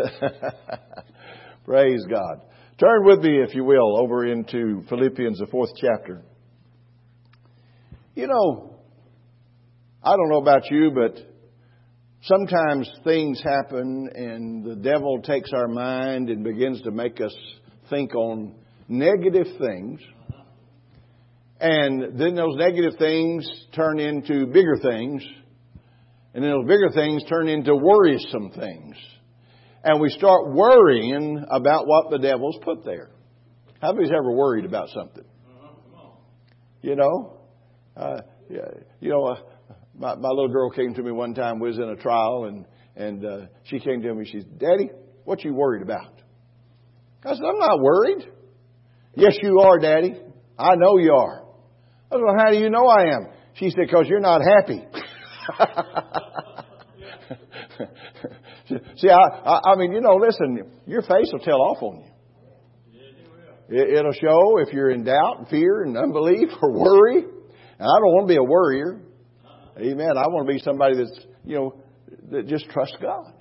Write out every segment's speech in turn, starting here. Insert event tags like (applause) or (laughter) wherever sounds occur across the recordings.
(laughs) Praise God. Turn with me, if you will, over into Philippians, the fourth chapter. You know, I don't know about you, but sometimes things happen and the devil takes our mind and begins to make us think on negative things. And then those negative things turn into bigger things. And then those bigger things turn into worrisome things. And we start worrying about what the devil's put there. How many's ever worried about something? You know? Uh, you know, uh, my, my little girl came to me one time, was in a trial, and, and uh, she came to me, she said, Daddy, what you worried about? I said, I'm not worried. Yes, you are, Daddy. I know you are. I said, well, how do you know I am? She said, because you're not happy. (laughs) (laughs) See, I, I, I mean, you know, listen, your face will tell off on you. It, it'll show if you're in doubt and fear and unbelief or worry. And I don't want to be a worrier. Amen. I want to be somebody that's, you know, that just trusts God.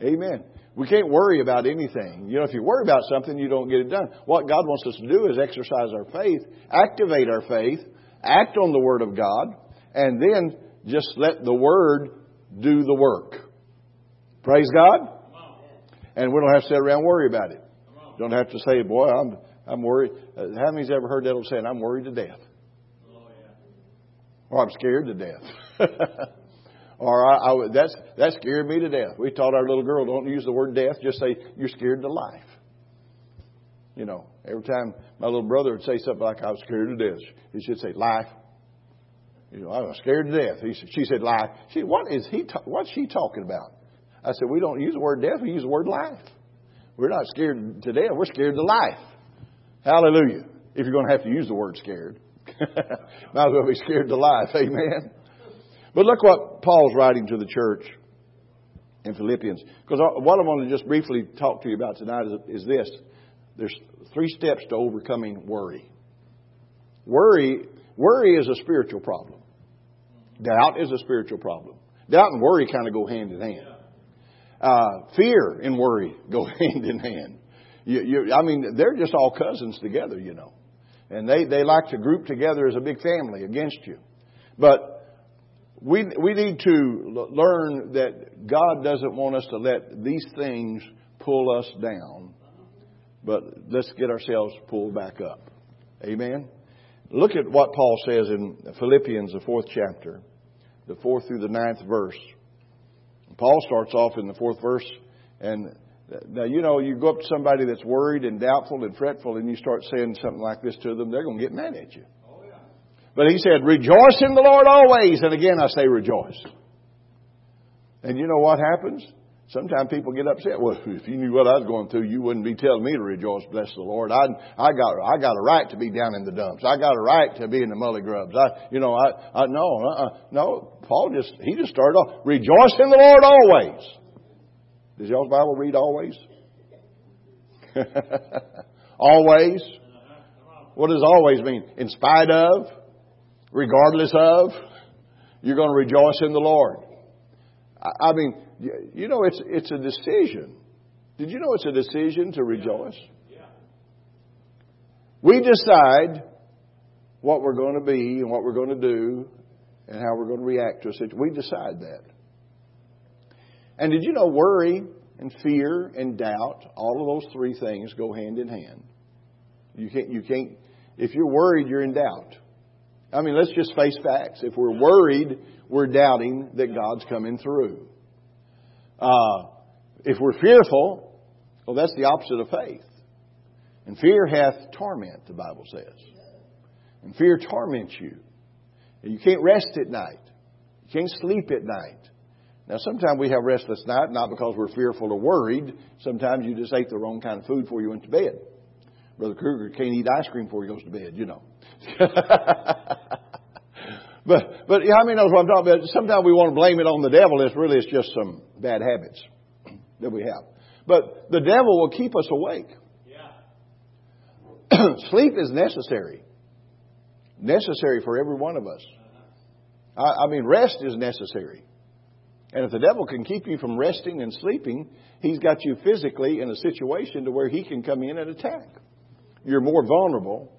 Amen. We can't worry about anything. You know, if you worry about something, you don't get it done. What God wants us to do is exercise our faith, activate our faith, act on the Word of God, and then just let the Word do the work. Praise God. And we don't have to sit around and worry about it. Don't have to say, boy, I'm, I'm worried. Uh, how many's ever heard that old saying, I'm worried to death? Or I'm scared to death. (laughs) or I, I, that's, that scared me to death. We taught our little girl, don't use the word death, just say, you're scared to life. You know, every time my little brother would say something like, I was scared to death, he should say, life. You know, I was scared to death. He, she said, life. She, what is he, ta- what's she talking about? I said, we don't use the word death, we use the word life. We're not scared to death, we're scared to life. Hallelujah. If you're going to have to use the word scared. (laughs) Might as well be scared to life. Amen. But look what Paul's writing to the church in Philippians. Because what I want to just briefly talk to you about tonight is, is this. There's three steps to overcoming worry. Worry, worry is a spiritual problem. Doubt is a spiritual problem. Doubt and worry kind of go hand in hand. Uh, fear and worry (laughs) go hand in hand. You, you, I mean, they're just all cousins together, you know. And they, they like to group together as a big family against you. But we, we need to learn that God doesn't want us to let these things pull us down, but let's get ourselves pulled back up. Amen? Look at what Paul says in Philippians, the fourth chapter, the fourth through the ninth verse. Paul starts off in the fourth verse, and now, you know, you go up to somebody that's worried and doubtful and fretful and you start saying something like this to them, they're going to get mad at you. Oh, yeah. But he said, rejoice in the Lord always. And again, I say rejoice. And you know what happens? Sometimes people get upset. Well, if you knew what I was going through, you wouldn't be telling me to rejoice, bless the Lord. I, I got, I got a right to be down in the dumps. I got a right to be in the mully grubs. I, you know, I, I no, uh, no. Paul just, he just started off, rejoice in the Lord always. Does y'all's Bible read always? (laughs) always? What does always mean? In spite of? Regardless of? You're going to rejoice in the Lord. I mean, you know, it's, it's a decision. Did you know it's a decision to rejoice? We decide what we're going to be and what we're going to do and how we're going to react to a situation. We decide that. And did you know worry and fear and doubt, all of those three things go hand in hand. You can't, you can't, if you're worried, you're in doubt. I mean, let's just face facts. If we're worried, we're doubting that God's coming through. Uh, if we're fearful, well, that's the opposite of faith. And fear hath torment, the Bible says. And fear torments you. And you can't rest at night. You can't sleep at night. Now, sometimes we have restless night, not because we're fearful or worried. Sometimes you just ate the wrong kind of food before you went to bed. Brother Kruger can't eat ice cream before he goes to bed, you know. (laughs) but, but yeah, I mean, knows what I'm talking about. Sometimes we want to blame it on the devil. It's really, it's just some bad habits (clears throat) that we have. But the devil will keep us awake. Yeah. (clears throat) Sleep is necessary. Necessary for every one of us. I, I mean, rest is necessary. And if the devil can keep you from resting and sleeping, he's got you physically in a situation to where he can come in and attack. You're more vulnerable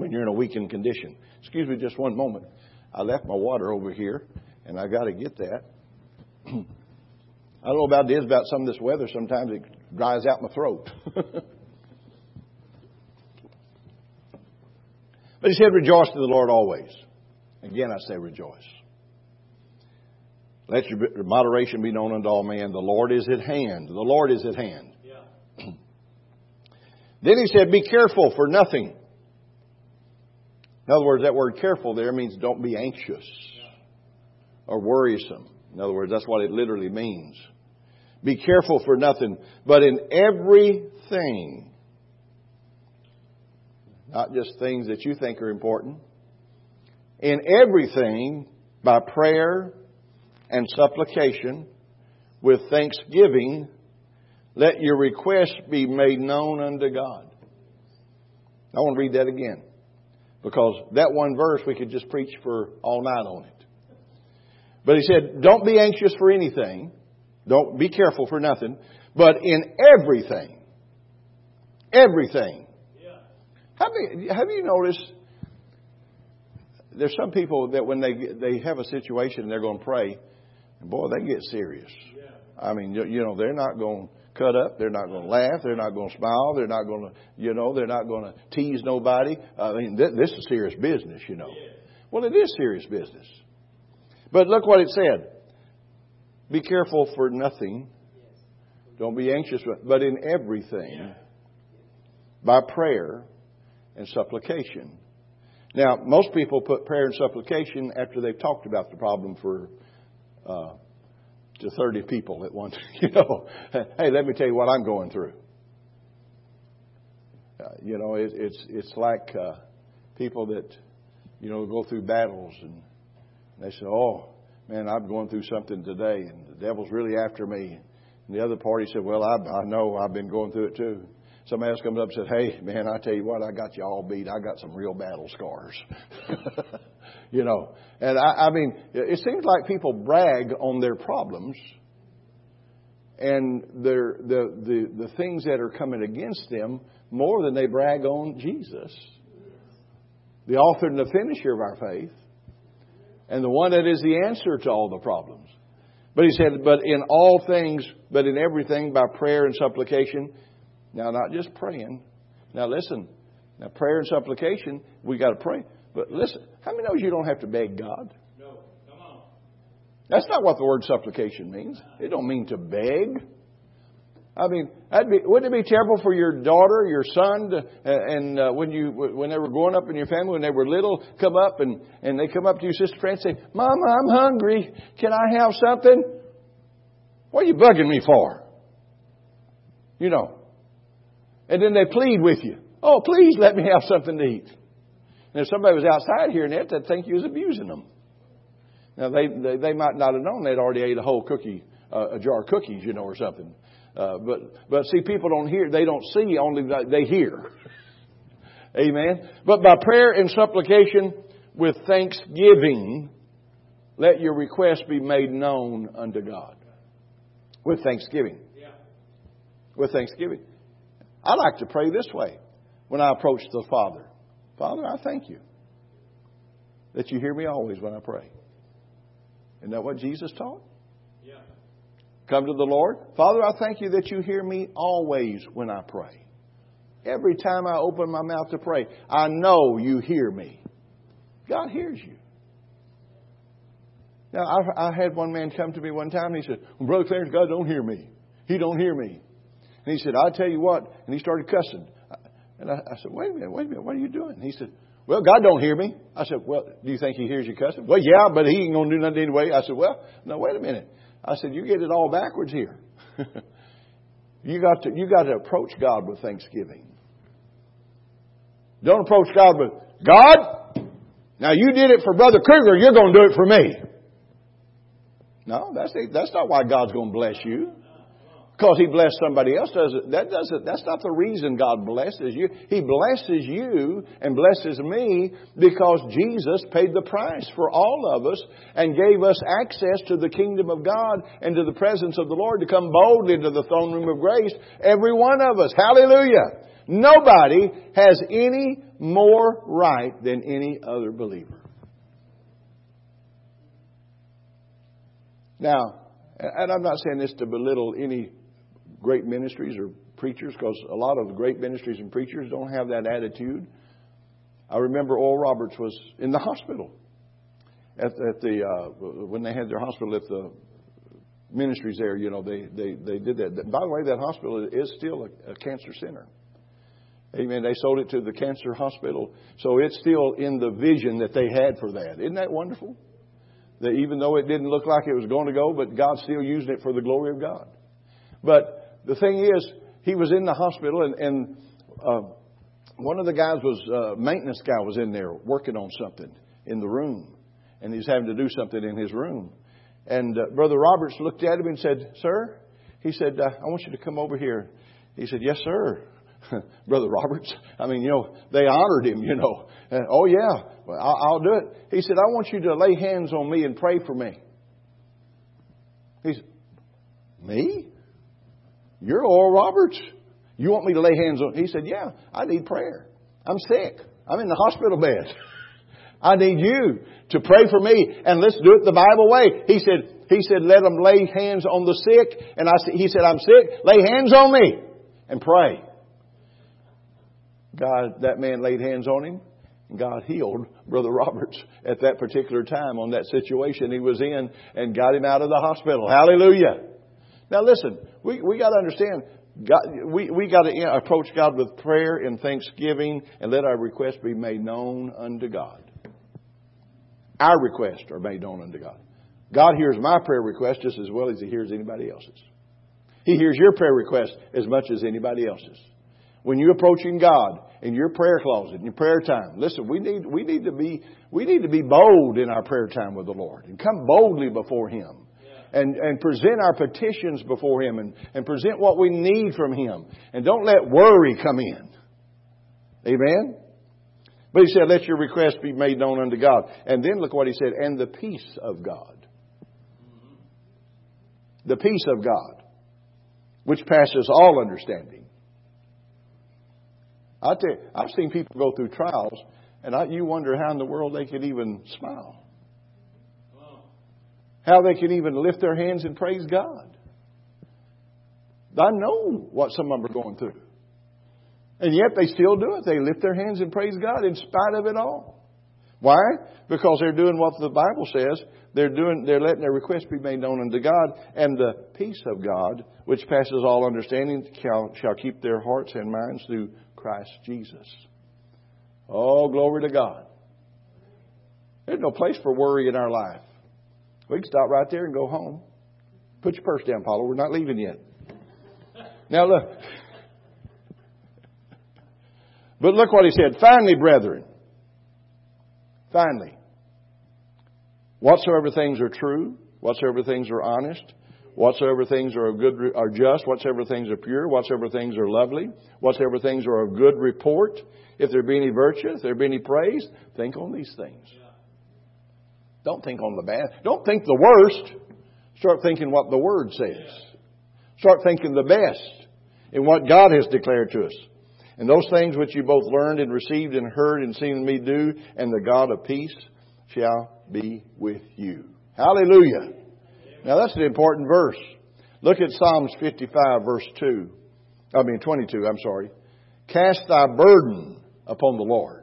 when you're in a weakened condition. Excuse me just one moment. I left my water over here, and I got to get that. (clears throat) I don't know about this, about some of this weather. Sometimes it dries out my throat. (laughs) but he said, Rejoice to the Lord always. Again, I say rejoice. Let your moderation be known unto all men. The Lord is at hand. The Lord is at hand. Yeah. (clears throat) then he said, Be careful for nothing. In other words, that word careful there means don't be anxious or worrisome. In other words, that's what it literally means. Be careful for nothing, but in everything, not just things that you think are important, in everything, by prayer and supplication, with thanksgiving, let your requests be made known unto God. I want to read that again. Because that one verse we could just preach for all night on it. But he said, don't be anxious for anything. Don't be careful for nothing. But in everything, everything. Yeah. Have, you, have you noticed there's some people that when they they have a situation and they're going to pray, and boy, they get serious. Yeah. I mean, you know, they're not going to cut up. They're not going to laugh. They're not going to smile. They're not going to, you know, they're not going to tease nobody. I mean, th- this is serious business, you know. Well, it is serious business. But look what it said. Be careful for nothing. Don't be anxious, but in everything, by prayer and supplication now, most people put prayer and supplication after they've talked about the problem for uh, to 30 people at once. (laughs) you know, hey, let me tell you what I'm going through. Uh, you know, it, it's it's like uh, people that you know go through battles and they say, "Oh, man, I'm going through something today, and the devil's really after me." And the other party said, "Well, I, I know I've been going through it too." Somebody else comes up and says, Hey, man, I tell you what, I got you all beat. I got some real battle scars. (laughs) you know, and I, I mean, it seems like people brag on their problems and their, the, the, the things that are coming against them more than they brag on Jesus, the author and the finisher of our faith, and the one that is the answer to all the problems. But he said, but in all things, but in everything by prayer and supplication now, not just praying. Now, listen. Now, prayer and supplication, we got to pray. But listen, how many knows you don't have to beg God? No. Come on. That's not what the word supplication means. It don't mean to beg. I mean, be, wouldn't it be terrible for your daughter, your son, to, and uh, when you when they were growing up in your family, when they were little, come up and and they come up to you, sister friend and say, "Mama, I'm hungry. Can I have something?" What are you bugging me for? You know, and then they plead with you. Oh, please let me have something to eat. And if somebody was outside hearing that, they'd think you was abusing them. Now, they, they, they might not have known they'd already ate a whole cookie, uh, a jar of cookies, you know, or something. Uh, but, but see, people don't hear, they don't see, only they hear. Amen. But by prayer and supplication with thanksgiving, let your request be made known unto God. With thanksgiving. Yeah. With thanksgiving. I like to pray this way when I approach the Father Father, I thank you that you hear me always when I pray. Isn't that what Jesus taught? Yeah. Come to the Lord. Father, I thank you that you hear me always when I pray. Every time I open my mouth to pray, I know you hear me. God hears you. Now, I, I had one man come to me one time and he said, well, Brother Clarence, God don't hear me. He don't hear me. And he said, I'll tell you what. And he started cussing. And I, I said, wait a minute, wait a minute, what are you doing? He said, well, God don't hear me. I said, well, do you think he hears you cussing? Well, yeah, but he ain't going to do nothing anyway. I said, well, no, wait a minute. I said, you get it all backwards here. (laughs) you got to, you got to approach God with thanksgiving. Don't approach God with, God, now you did it for Brother Kruger, you're going to do it for me. No, that's, that's not why God's going to bless you. Because he blessed somebody else doesn't that doesn't that's not the reason God blesses you. He blesses you and blesses me because Jesus paid the price for all of us and gave us access to the kingdom of God and to the presence of the Lord to come boldly into the throne room of grace. Every one of us. Hallelujah. Nobody has any more right than any other believer. Now, and I'm not saying this to belittle any great ministries or preachers because a lot of great ministries and preachers don't have that attitude. I remember Oral Roberts was in the hospital at, at the uh, when they had their hospital at the ministries there. You know, they they they did that. By the way, that hospital is still a, a cancer center. Amen. They sold it to the cancer hospital, so it's still in the vision that they had for that. Isn't that wonderful? That even though it didn't look like it was going to go, but God still used it for the glory of God. But the thing is, he was in the hospital, and, and uh, one of the guys was uh, maintenance guy was in there working on something in the room, and he's having to do something in his room. And uh, Brother Roberts looked at him and said, "Sir," he said, uh, "I want you to come over here." He said, "Yes, sir." (laughs) Brother Roberts. I mean, you know, they honored him, you know. Uh, oh, yeah, well, I'll, I'll do it. He said, I want you to lay hands on me and pray for me. He said, Me? You're Oral Roberts. You want me to lay hands on? He said, Yeah, I need prayer. I'm sick. I'm in the hospital bed. (laughs) I need you to pray for me and let's do it the Bible way. He said, he said, let them lay hands on the sick. And I he said, I'm sick. Lay hands on me and pray. God, that man laid hands on him. And God healed Brother Roberts at that particular time on that situation he was in and got him out of the hospital. Hallelujah. Now listen, we, we got to understand, God, we, we got to approach God with prayer and thanksgiving and let our requests be made known unto God. Our requests are made known unto God. God hears my prayer request just as well as He hears anybody else's. He hears your prayer request as much as anybody else's. When you're approaching God in your prayer closet, in your prayer time, listen, we need, we need to be, we need to be bold in our prayer time with the Lord and come boldly before Him and, and present our petitions before Him and, and present what we need from Him. And don't let worry come in. Amen? But He said, let your request be made known unto God. And then look what He said, and the peace of God. The peace of God, which passes all understanding. I tell you, I've seen people go through trials, and I, you wonder how in the world they could even smile how they can even lift their hands and praise God. I know what some of them are going through. And yet they still do it. They lift their hands and praise God in spite of it all. Why? Because they're doing what the Bible says. They're doing, they're letting their requests be made known unto God, and the peace of God, which passes all understanding, shall, shall keep their hearts and minds through Christ Jesus. Oh, glory to God. There's no place for worry in our life. We can stop right there and go home. Put your purse down, Paulo. We're not leaving yet. Now look. But look what he said. Finally, brethren. Finally. Whatsoever things are true, whatsoever things are honest, whatsoever things are good are just, whatsoever things are pure, whatsoever things are lovely, whatsoever things are of good report, if there be any virtue, if there be any praise, think on these things. Don't think on the bad. Don't think the worst. Start thinking what the Word says. Start thinking the best in what God has declared to us. And those things which you both learned and received and heard and seen me do, and the God of peace shall be with you. Hallelujah. Now that's an important verse. Look at Psalms 55 verse 2. I mean 22, I'm sorry. Cast thy burden upon the Lord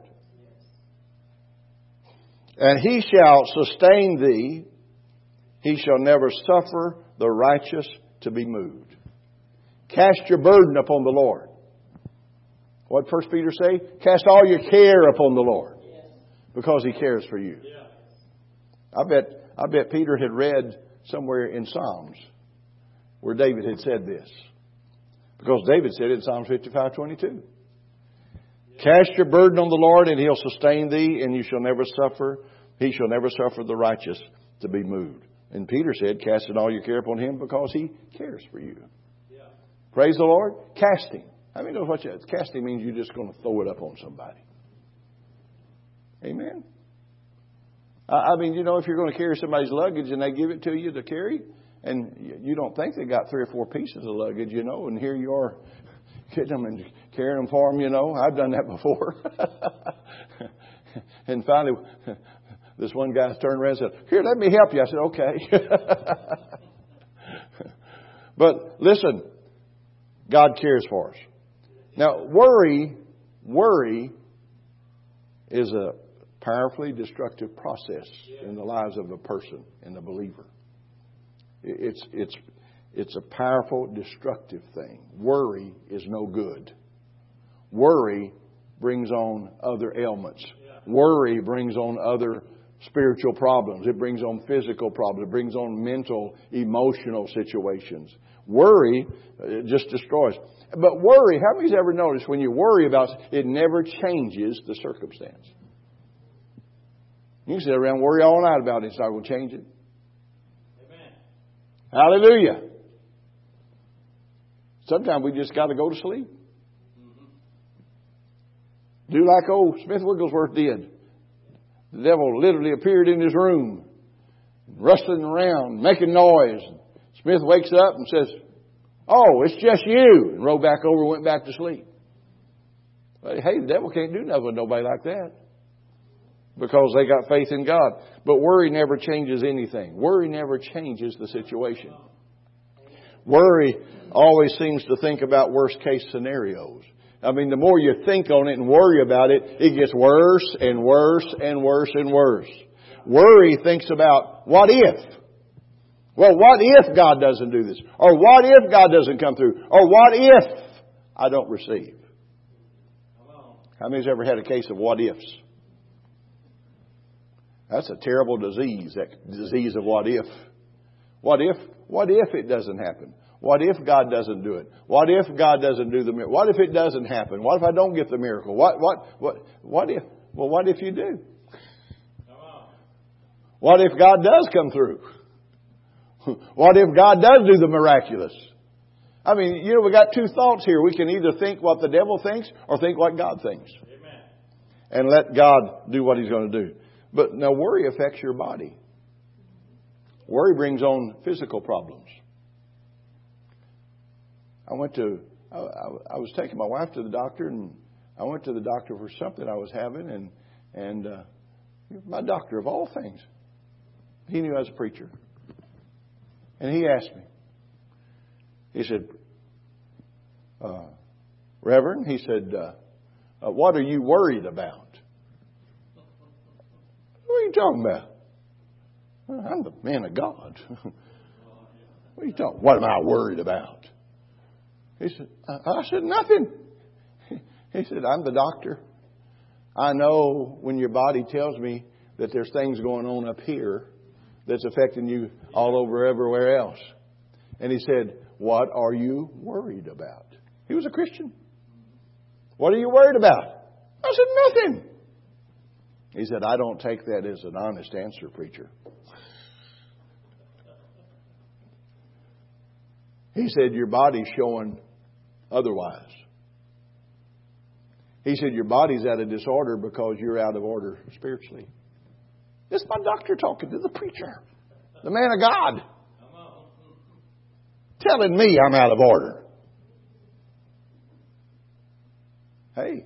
and he shall sustain thee. He shall never suffer the righteous to be moved. Cast your burden upon the Lord. What First Peter say? Cast all your care upon the Lord, because He cares for you. I bet I bet Peter had read somewhere in Psalms where David had said this, because David said it in Psalms fifty-five twenty-two. Cast your burden on the Lord and he'll sustain thee and you shall never suffer, he shall never suffer the righteous to be moved. And Peter said, cast all your care upon him because he cares for you. Yeah. Praise the Lord. Casting. How many knows what you, casting means you're just going to throw it up on somebody? Amen. I mean, you know, if you're going to carry somebody's luggage and they give it to you to carry, and you don't think they got three or four pieces of luggage, you know, and here you are (laughs) getting them and carrying them for them, you know. I've done that (laughs) before. and finally, this one guy turned around and said, Here, let me help you. I said, Okay. (laughs) but listen, God cares for us. Now, worry, worry is a powerfully destructive process in the lives of a person and a believer. It's, it's, it's a powerful, destructive thing. Worry is no good. Worry brings on other ailments. Worry brings on other spiritual problems. It brings on physical problems. It brings on mental, emotional situations. Worry just destroys. But worry, how many's ever noticed when you worry about it, it never changes the circumstance? You can sit around and worry all night about it. It's not going to change it. Amen. Hallelujah. Sometimes we just got to go to sleep. Do like old Smith Wigglesworth did. The devil literally appeared in his room, rustling around, making noise. Smith wakes up and says, Oh, it's just you. And rolled back over and went back to sleep. But hey, the devil can't do nothing with nobody like that. Because they got faith in God. But worry never changes anything. Worry never changes the situation. Worry always seems to think about worst case scenarios. I mean, the more you think on it and worry about it, it gets worse and worse and worse and worse. Worry thinks about what if? Well, what if God doesn't do this? Or what if God doesn't come through? Or what if I don't receive? How many's ever had a case of what ifs? That's a terrible disease, that disease of what if. What if? What if it doesn't happen? What if God doesn't do it? What if God doesn't do the miracle? What if it doesn't happen? What if I don't get the miracle? What, what, what, what if? Well, what if you do? What if God does come through? (laughs) What if God does do the miraculous? I mean, you know, we got two thoughts here. We can either think what the devil thinks or think what God thinks. Amen. And let God do what He's going to do. But now worry affects your body. Worry brings on physical problems. I went to, I, I, was taking my wife to the doctor, and I went to the doctor for something I was having, and and uh, my doctor of all things, he knew I was a preacher, and he asked me. He said, uh, Reverend, he said, uh, uh what are you worried about? What are you talking about? I'm the man of God. (laughs) what are you talking? What am I worried about? He said, I said, nothing. He said, I'm the doctor. I know when your body tells me that there's things going on up here that's affecting you all over everywhere else. And he said, What are you worried about? He was a Christian. What are you worried about? I said, Nothing. He said, I don't take that as an honest answer, preacher. He said, Your body's showing otherwise. He said, Your body's out of disorder because you're out of order spiritually. This is my doctor talking to the preacher, the man of God, telling me I'm out of order. Hey,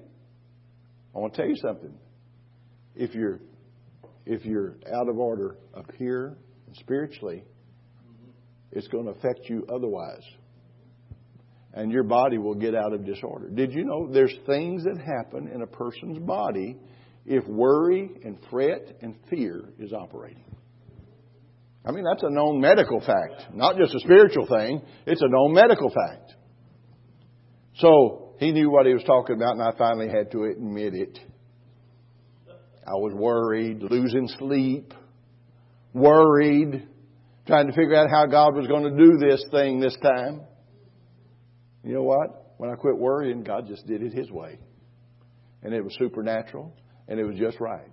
I want to tell you something. If you're if you're out of order up here spiritually, it's going to affect you otherwise and your body will get out of disorder. Did you know there's things that happen in a person's body if worry and fret and fear is operating? I mean, that's a known medical fact, not just a spiritual thing, it's a known medical fact. So, he knew what he was talking about, and I finally had to admit it. I was worried, losing sleep, worried, trying to figure out how God was going to do this thing this time. You know what? When I quit worrying, God just did it His way. And it was supernatural, and it was just right.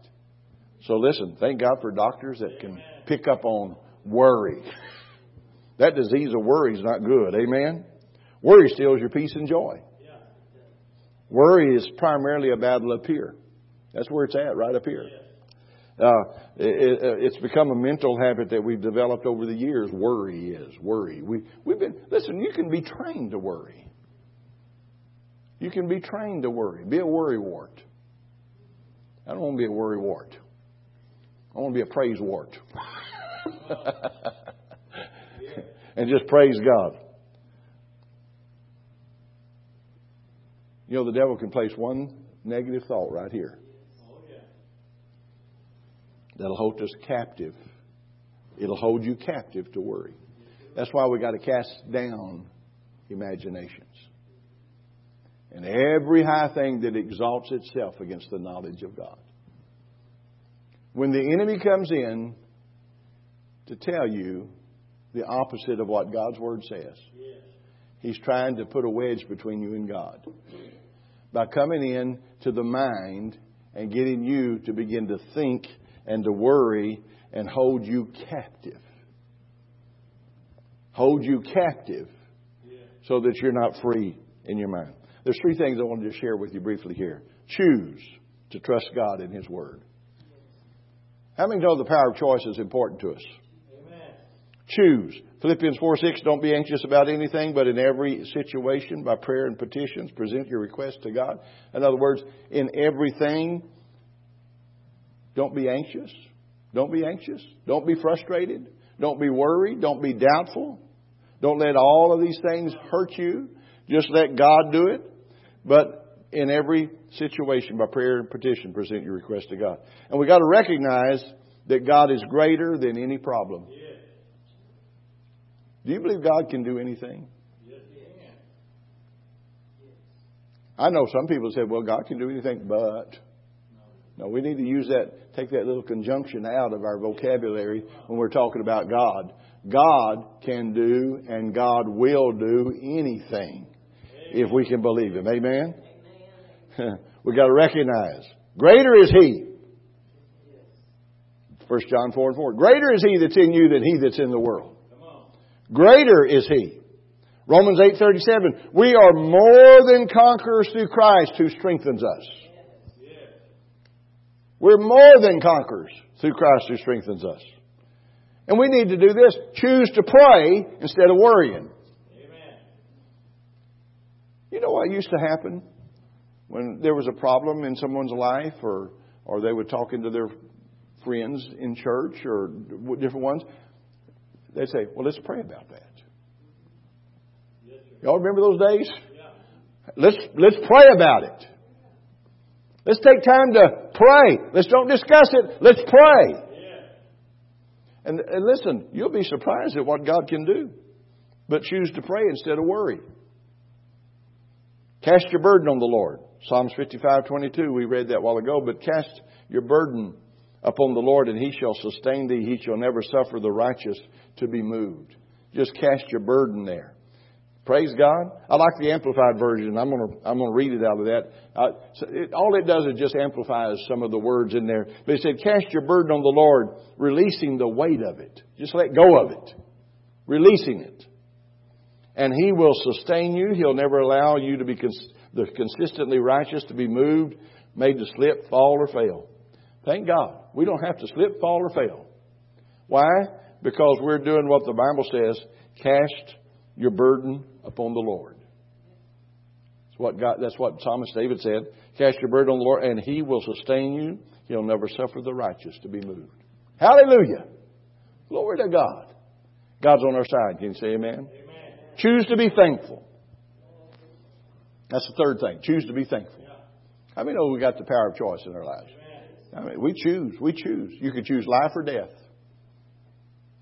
So listen, thank God for doctors that can pick up on worry. That disease of worry is not good. Amen? Worry steals your peace and joy. Worry is primarily a battle up here. That's where it's at, right up here. Uh, it, it, it's become a mental habit that we've developed over the years. Worry is worry. We, we've been listen. You can be trained to worry. You can be trained to worry. Be a worry wart. I don't want to be a worry wart. I want to be a praise wart. (laughs) and just praise God. You know, the devil can place one negative thought right here. That'll hold us captive. It'll hold you captive to worry. That's why we got to cast down imaginations. And every high thing that exalts itself against the knowledge of God. When the enemy comes in to tell you the opposite of what God's Word says, he's trying to put a wedge between you and God by coming in to the mind and getting you to begin to think and to worry and hold you captive. Hold you captive so that you're not free in your mind. There's three things I wanted to share with you briefly here. Choose to trust God in His Word. How many know the power of choice is important to us? Choose. Philippians 4 6, don't be anxious about anything, but in every situation, by prayer and petitions, present your request to God. In other words, in everything, don't be anxious. Don't be anxious. Don't be frustrated. Don't be worried. Don't be doubtful. Don't let all of these things hurt you. Just let God do it. But in every situation, by prayer and petition, present your request to God. And we've got to recognize that God is greater than any problem. Do you believe God can do anything? Yes, I know some people say, well, God can do anything, but. No, we need to use that, take that little conjunction out of our vocabulary when we're talking about God. God can do and God will do anything if we can believe Him. Amen? (laughs) we got to recognize greater is He. 1 John 4 and 4. Greater is He that's in you than He that's in the world. Greater is He. Romans 8:37 We are more than conquerors through Christ who strengthens us. We're more than conquerors through Christ who strengthens us. And we need to do this. Choose to pray instead of worrying. Amen. You know what used to happen when there was a problem in someone's life or, or they were talking to their friends in church or different ones? They'd say, well, let's pray about that. Y'all remember those days? Let's, let's pray about it. Let's take time to pray. Let's don't discuss it. Let's pray. And, and listen, you'll be surprised at what God can do. But choose to pray instead of worry. Cast your burden on the Lord. Psalms 55, 22, we read that while ago, but cast your burden upon the Lord and he shall sustain thee. He shall never suffer the righteous to be moved. Just cast your burden there. Praise God. I like the amplified version. I'm going to I'm going to read it out of that. Uh, so it, all it does is just amplifies some of the words in there. But it said, "Cast your burden on the Lord, releasing the weight of it. Just let go of it, releasing it, and He will sustain you. He'll never allow you to be cons- the consistently righteous to be moved, made to slip, fall, or fail. Thank God, we don't have to slip, fall, or fail. Why? Because we're doing what the Bible says: cast your burden upon the Lord. That's what God, that's what Psalmist David said. Cast your burden on the Lord and He will sustain you. He'll never suffer the righteous to be moved. Hallelujah. Glory to God. God's on our side. Can you say amen? amen? Choose to be thankful. That's the third thing. Choose to be thankful. How many know we got the power of choice in our lives? I mean, we choose. We choose. You can choose life or death.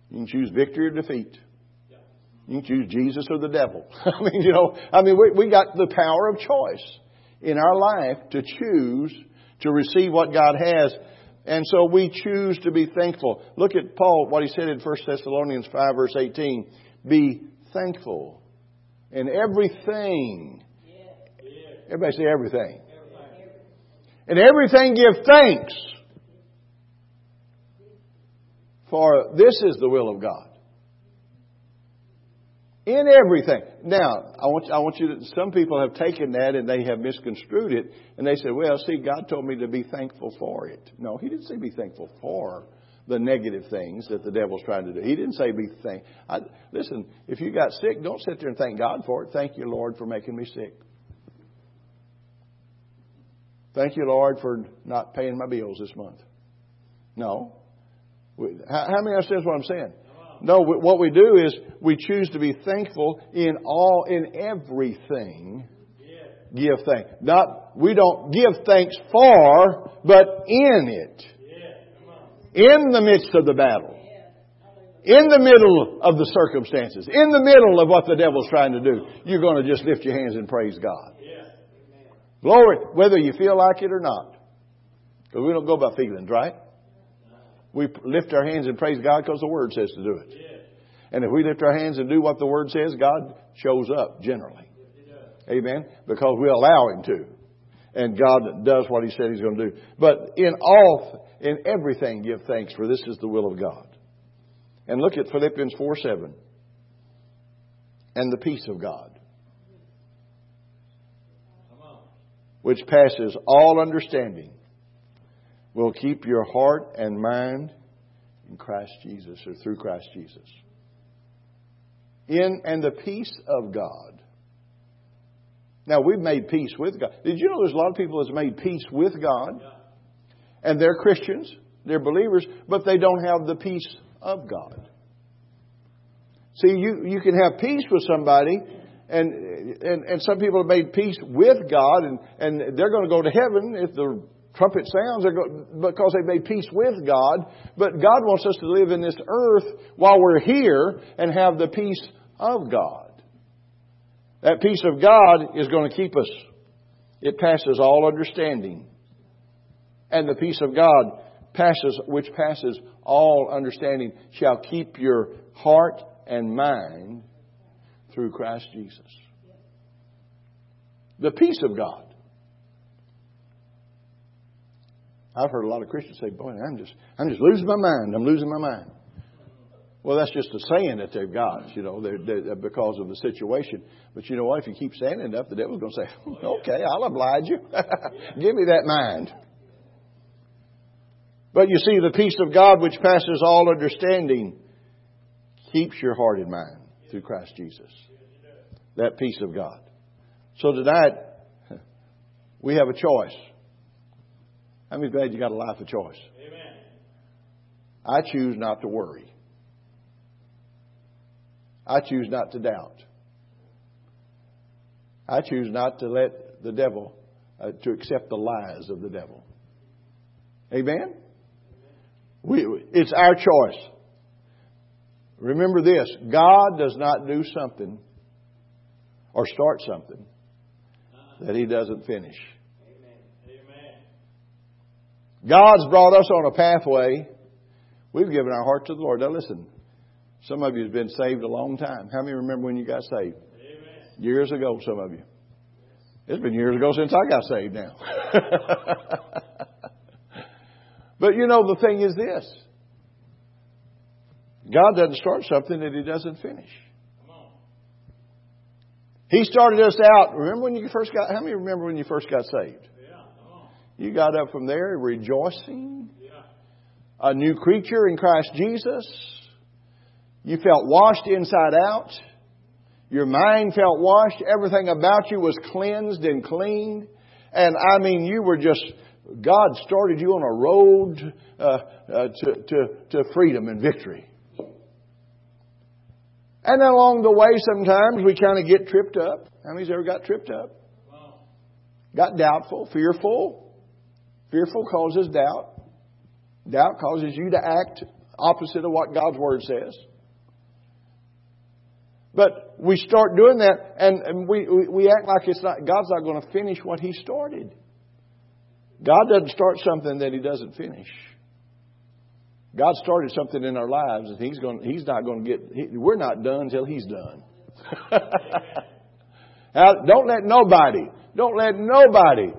You can choose victory or defeat. You can choose Jesus or the devil. (laughs) I mean, you know, I mean, we, we got the power of choice in our life to choose to receive what God has. And so we choose to be thankful. Look at Paul, what he said in 1 Thessalonians 5 verse 18. Be thankful in everything. Everybody say everything. In everything give thanks. For this is the will of God In everything. Now, I want, I want you to, some people have taken that and they have misconstrued it and they say, well, see, God told me to be thankful for it. No, He didn't say be thankful for the negative things that the devil's trying to do. He didn't say be thank. I, listen, if you got sick, don't sit there and thank God for it. Thank you, Lord, for making me sick. Thank you, Lord, for not paying my bills this month. No. How, how many understand what I'm saying? No, what we do is we choose to be thankful in all, in everything. Give thanks. Not, we don't give thanks for, but in it. In the midst of the battle. In the middle of the circumstances. In the middle of what the devil's trying to do. You're going to just lift your hands and praise God. Glory, whether you feel like it or not. Because we don't go by feelings, right? We lift our hands and praise God because the Word says to do it. And if we lift our hands and do what the Word says, God shows up generally. Amen? Because we allow Him to. And God does what He said He's going to do. But in all, in everything, give thanks, for this is the will of God. And look at Philippians 4 7. And the peace of God which passes all understanding, will keep your heart and mind in Christ Jesus or through Christ Jesus. In and the peace of God. Now we've made peace with God. Did you know there's a lot of people that's made peace with God? And they're Christians, they're believers, but they don't have the peace of God. See, you, you can have peace with somebody and, and, and some people have made peace with God, and, and they're going to go to heaven if the trumpet sounds because they made peace with God. But God wants us to live in this earth while we're here and have the peace of God. That peace of God is going to keep us. It passes all understanding. And the peace of God passes, which passes all understanding, shall keep your heart and mind through Christ Jesus. The peace of God. I've heard a lot of Christians say, "Boy, I'm just, I'm just losing my mind. I'm losing my mind." Well, that's just a saying that they've got, you know, they're, they're, because of the situation. But you know what? If you keep saying it enough, the devil's going to say, (laughs) "Okay, I'll oblige you. (laughs) Give me that mind." But you see, the peace of God, which passes all understanding, keeps your heart and mind through Christ Jesus. That peace of God. So tonight, (laughs) we have a choice. How many glad you got a life of choice? Amen. I choose not to worry. I choose not to doubt. I choose not to let the devil, uh, to accept the lies of the devil. Amen? We, it's our choice. Remember this God does not do something or start something that He doesn't finish. God's brought us on a pathway. We've given our heart to the Lord. Now listen, some of you have been saved a long time. How many remember when you got saved? Amen. Years ago, some of you. It's been years ago since I got saved now. (laughs) but you know, the thing is this God doesn't start something that He doesn't finish. He started us out. Remember when you first got? How many remember when you first got saved? You got up from there rejoicing, a new creature in Christ Jesus. You felt washed inside out. Your mind felt washed. Everything about you was cleansed and cleaned. And I mean, you were just, God started you on a road uh, uh, to, to, to freedom and victory. And then along the way, sometimes we kind of get tripped up. How many's ever got tripped up? Got doubtful, fearful. Fearful causes doubt. Doubt causes you to act opposite of what God's Word says. But we start doing that, and we, we, we act like it's not, God's not going to finish what He started. God doesn't start something that He doesn't finish. God started something in our lives, and He's going. He's not going to get. He, we're not done until He's done. (laughs) now, don't let nobody, don't let nobody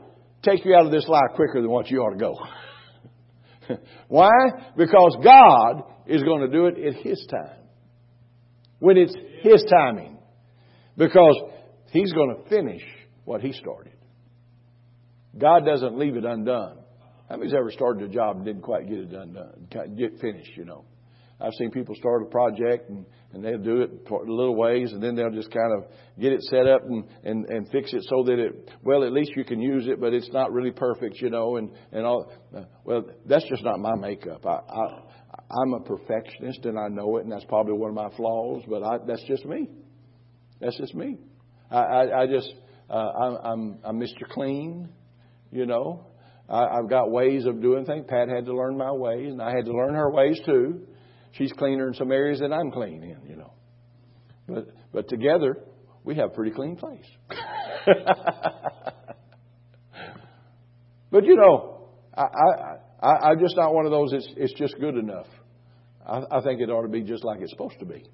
take you out of this life quicker than what you ought to go. (laughs) Why? Because God is going to do it at His time. When it's His timing. Because He's going to finish what He started. God doesn't leave it undone. How many's ever started a job and didn't quite get it undone, get finished, you know? I've seen people start a project and, and they'll do it a little ways and then they'll just kind of get it set up and, and, and fix it so that it, well, at least you can use it, but it's not really perfect, you know, and, and all. Well, that's just not my makeup. I, I, I'm a perfectionist and I know it and that's probably one of my flaws, but I, that's just me. That's just me. I, I, I just, uh, I'm, I'm, I'm Mr. Clean, you know. I, I've got ways of doing things. Pat had to learn my ways and I had to learn her ways too. She's cleaner in some areas than I'm clean in, you know. But but together we have a pretty clean place. (laughs) but you know, I, I I I'm just not one of those. It's it's just good enough. I, I think it ought to be just like it's supposed to be.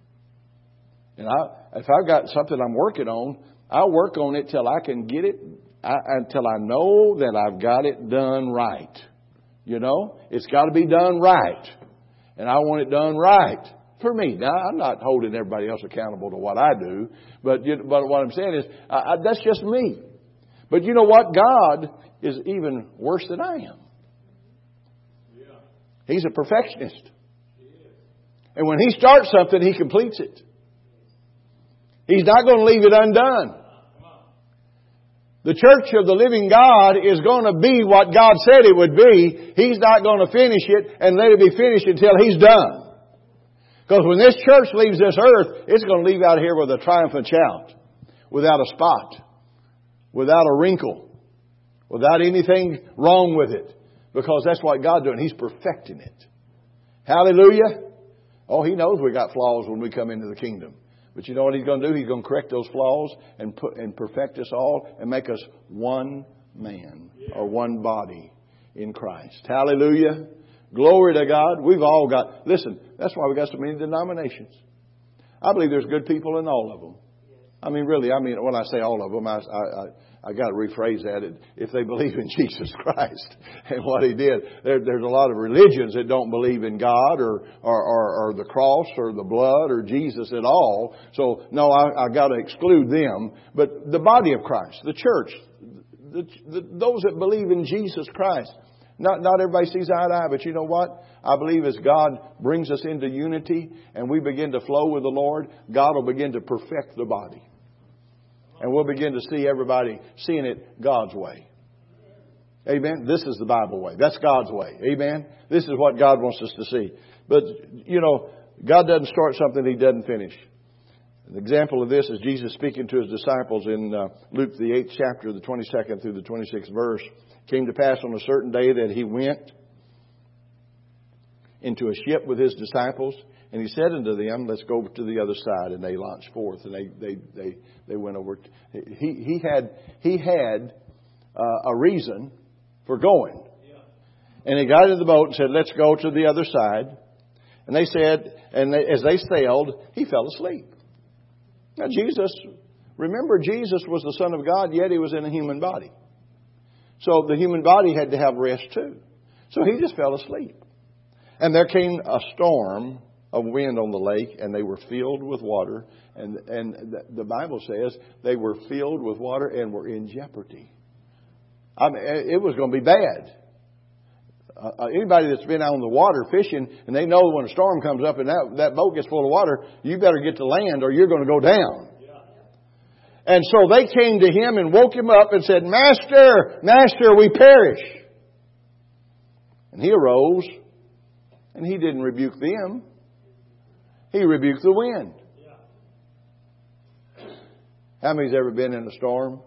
And I if I've got something I'm working on, I'll work on it till I can get it I, until I know that I've got it done right. You know, it's got to be done right and I want it done right for me. Now, I'm not holding everybody else accountable to what I do, but, you, but what I'm saying is I, I, that's just me. But you know what? God is even worse than I am. He's a perfectionist. And when He starts something, He completes it. He's not going to leave it undone. The church of the living God is going to be what God said it would be. He's not going to finish it and let it be finished until He's done. Because when this church leaves this earth, it's going to leave out here with a triumphant shout. Without a spot. Without a wrinkle. Without anything wrong with it. Because that's what God's doing. He's perfecting it. Hallelujah. Oh, He knows we got flaws when we come into the kingdom. But you know what he's going to do? He's going to correct those flaws and put and perfect us all and make us one man or one body in Christ. Hallelujah. Glory to God. We've all got, listen, that's why we got so many denominations. I believe there's good people in all of them. I mean, really, I mean, when I say all of them, I, I, I got to rephrase that. If they believe in (laughs) Jesus Christ and what He did, there, there's a lot of religions that don't believe in God or, or, or, or the cross or the blood or Jesus at all. So no, I, I got to exclude them. But the body of Christ, the church, the, the, those that believe in Jesus Christ, not, not everybody sees eye to eye, but you know what? I believe as God brings us into unity and we begin to flow with the Lord, God will begin to perfect the body. And we'll begin to see everybody seeing it God's way. Amen. This is the Bible way. That's God's way. Amen. This is what God wants us to see. But, you know, God doesn't start something He doesn't finish. An example of this is Jesus speaking to His disciples in uh, Luke, the 8th chapter, the 22nd through the 26th verse. It came to pass on a certain day that He went into a ship with His disciples and he said unto them, Let's go to the other side. And they launched forth, and they they they, they went over. He he had he had uh, a reason for going, and he got into the boat and said, Let's go to the other side. And they said, and they, as they sailed, he fell asleep. Now Jesus, remember, Jesus was the Son of God, yet he was in a human body. So the human body had to have rest too. So he just fell asleep. And there came a storm of wind on the lake, and they were filled with water. And, and the Bible says they were filled with water and were in jeopardy. I mean, it was going to be bad. Uh, uh, anybody that's been out on the water fishing and they know when a storm comes up and that, that boat gets full of water, you better get to land or you're going to go down. And so they came to him and woke him up and said, Master, Master, we perish. And he arose and he didn't rebuke them. He rebuked the wind. How many's ever been in a storm?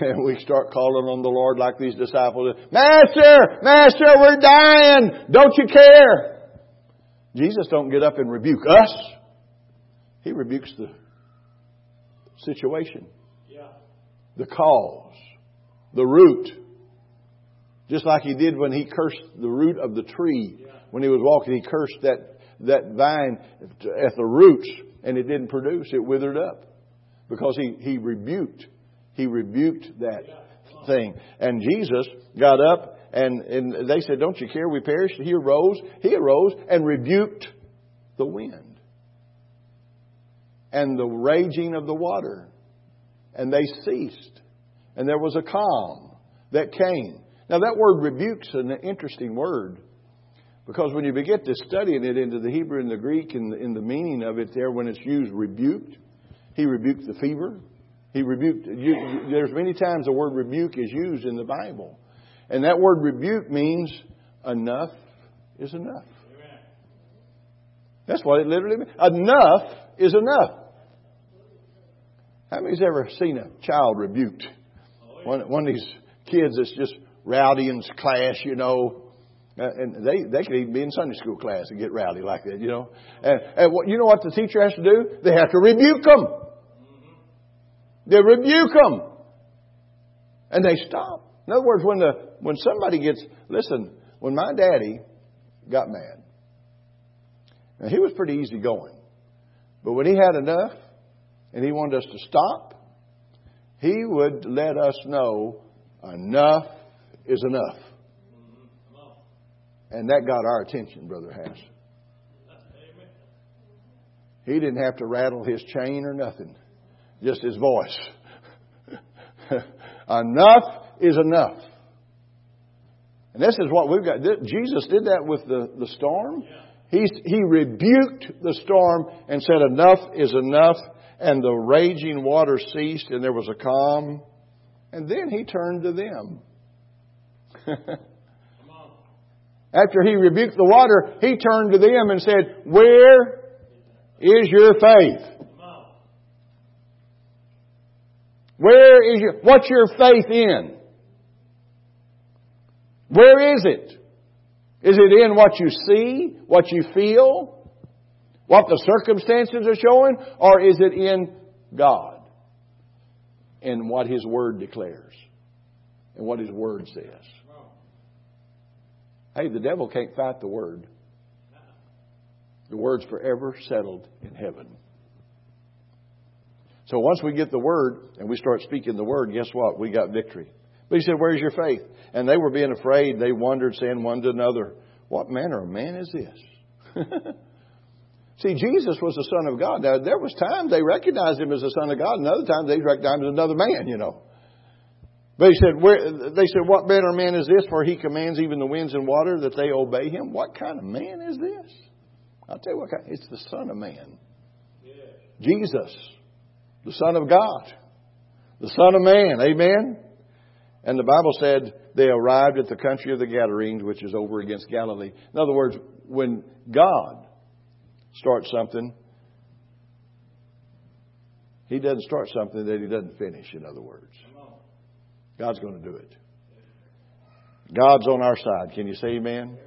And (laughs) we start calling on the Lord like these disciples. Master, Master, we're dying. Don't you care? Jesus don't get up and rebuke us. He rebukes the situation. The cause. The root. Just like he did when he cursed the root of the tree. When he was walking, he cursed that that vine at the roots and it didn't produce. It withered up because he, he rebuked. He rebuked that thing. And Jesus got up and, and they said, Don't you care we perish? He arose. He arose and rebuked the wind. and the raging of the water. And they ceased. And there was a calm that came. Now, that word rebuke's an interesting word because when you begin to studying it into the Hebrew and the Greek and in the meaning of it there, when it's used rebuked, he rebuked the fever. He rebuked, you, there's many times the word rebuke is used in the Bible. And that word rebuke means enough is enough. That's what it literally means. Enough is enough. How many's ever seen a child rebuked? One, one of these kids that's just rowdy in class, you know. And they, they could even be in Sunday school class and get rowdy like that, you know. And, and what, you know what the teacher has to do? They have to rebuke them. They rebuke them. And they stop. In other words, when the, when somebody gets, listen, when my daddy got mad, now he was pretty easy going. But when he had enough and he wanted us to stop, he would let us know enough is enough. And that got our attention, Brother Hass. He didn't have to rattle his chain or nothing, just his voice. (laughs) enough is enough. And this is what we've got. Jesus did that with the, the storm. He, he rebuked the storm and said, Enough is enough. And the raging water ceased, and there was a calm. And then he turned to them. (laughs) After he rebuked the water, he turned to them and said, Where is your faith? Where is your, what's your faith in? Where is it? Is it in what you see, what you feel, what the circumstances are showing, or is it in God and what His Word declares and what His Word says? Hey, the devil can't fight the Word. The Word's forever settled in heaven. So once we get the Word and we start speaking the Word, guess what? We got victory. But he said, Where's your faith? And they were being afraid. They wondered, saying one to another, What manner of man is this? (laughs) See, Jesus was the Son of God. Now, there was times they recognized him as the Son of God, and other times they recognized him as another man, you know. But he said, where, they said, What better man is this? For he commands even the winds and water that they obey him. What kind of man is this? I'll tell you what kind. It's the Son of Man. Jesus, the Son of God, the Son of Man. Amen. And the Bible said they arrived at the country of the Gadarenes, which is over against Galilee. In other words, when God starts something, He doesn't start something that He doesn't finish, in other words. God's going to do it. God's on our side. Can you say amen?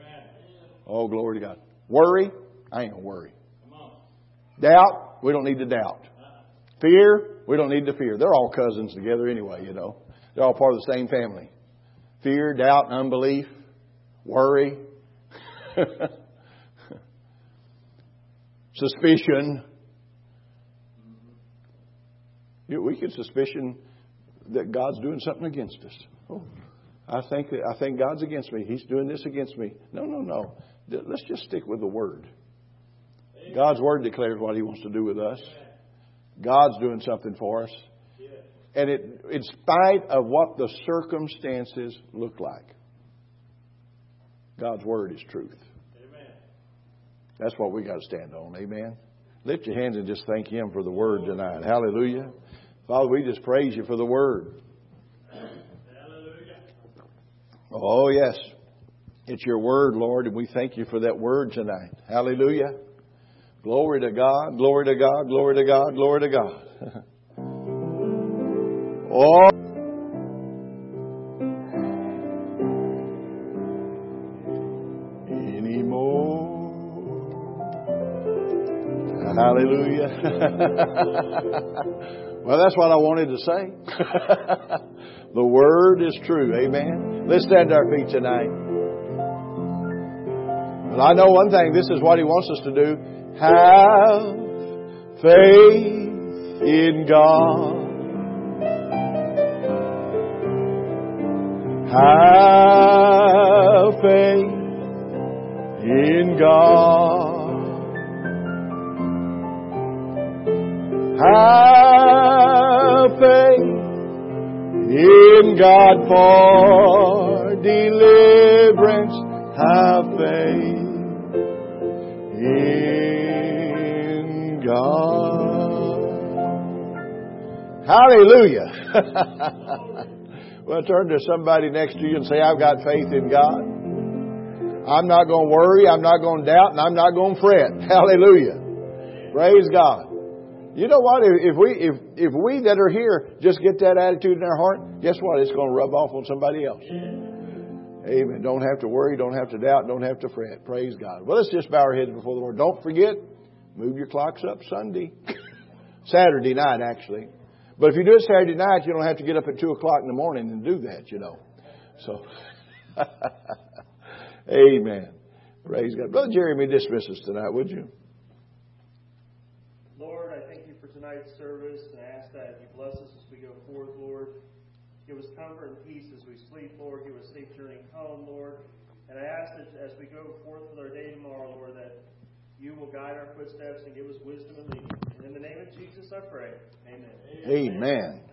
Oh, glory to God. Worry? I ain't going to worry. Doubt? We don't need to doubt. Fear? We don't need to fear. They're all cousins together anyway, you know. They're all part of the same family. Fear, doubt, unbelief, worry, (laughs) suspicion. We can suspicion that God's doing something against us. Oh, I think I think God's against me. He's doing this against me. No, no, no. Let's just stick with the Word. God's Word declares what He wants to do with us. God's doing something for us. And it, in spite of what the circumstances look like, God's Word is truth. That's what we got to stand on. Amen. Lift your hands and just thank Him for the Word tonight. Hallelujah. Father, we just praise you for the Word. Hallelujah. Oh, yes. It's your Word, Lord, and we thank you for that Word tonight. Hallelujah. Glory to God, glory to God, glory to God, glory to God. (laughs) Oh. Anymore. Hallelujah. (laughs) well, that's what I wanted to say. (laughs) the Word is true. Amen. Let's stand to our feet tonight. But I know one thing. This is what He wants us to do. Have faith in God. Have faith in God. Have in God for deliverance. Have faith in God. Hallelujah. (laughs) well, turn to somebody next to you and say, I've got faith in God. I'm not going to worry, I'm not going to doubt, and I'm not going to fret. (laughs) Hallelujah. Praise God. You know what? If if we if if we that are here just get that attitude in our heart, guess what? It's going to rub off on somebody else. Amen. Don't have to worry, don't have to doubt, don't have to fret. Praise God. Well, let's just bow our heads before the Lord. Don't forget, move your clocks up Sunday. (laughs) Saturday night, actually. But if you do it Saturday night, you don't have to get up at 2 o'clock in the morning and do that, you know. So, (laughs) amen. Praise God. Brother Jeremy, dismiss us tonight, would you? Lord, I thank you for tonight's service and I ask that you bless us as we go forth, Lord. Give us comfort and peace as we sleep, Lord. Give us safe journey home, Lord. And I ask that as we go forth with our day tomorrow, Lord, that you will guide our footsteps and give us wisdom and leading. And in the name of Jesus, I pray. Amen. Amen.